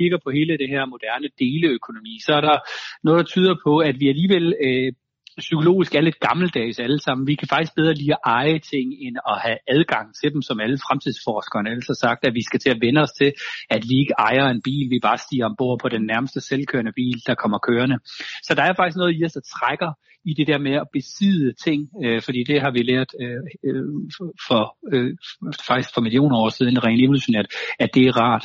kigger på hele det her moderne deleøkonomi, så er der noget, der tyder på, at vi alligevel øh, psykologisk er lidt gammeldags alle sammen. Vi kan faktisk bedre lide at eje ting, end at have adgang til dem, som alle fremtidsforskerne ellers har sagt, at vi skal til at vende os til, at vi ikke ejer en bil, vi bare stiger ombord på den nærmeste selvkørende bil, der kommer kørende. Så der er faktisk noget i os, der trækker i det der med at besidde ting, øh, fordi det har vi lært øh, øh, for øh, faktisk for millioner år siden, rent evolutionært, at det er rart.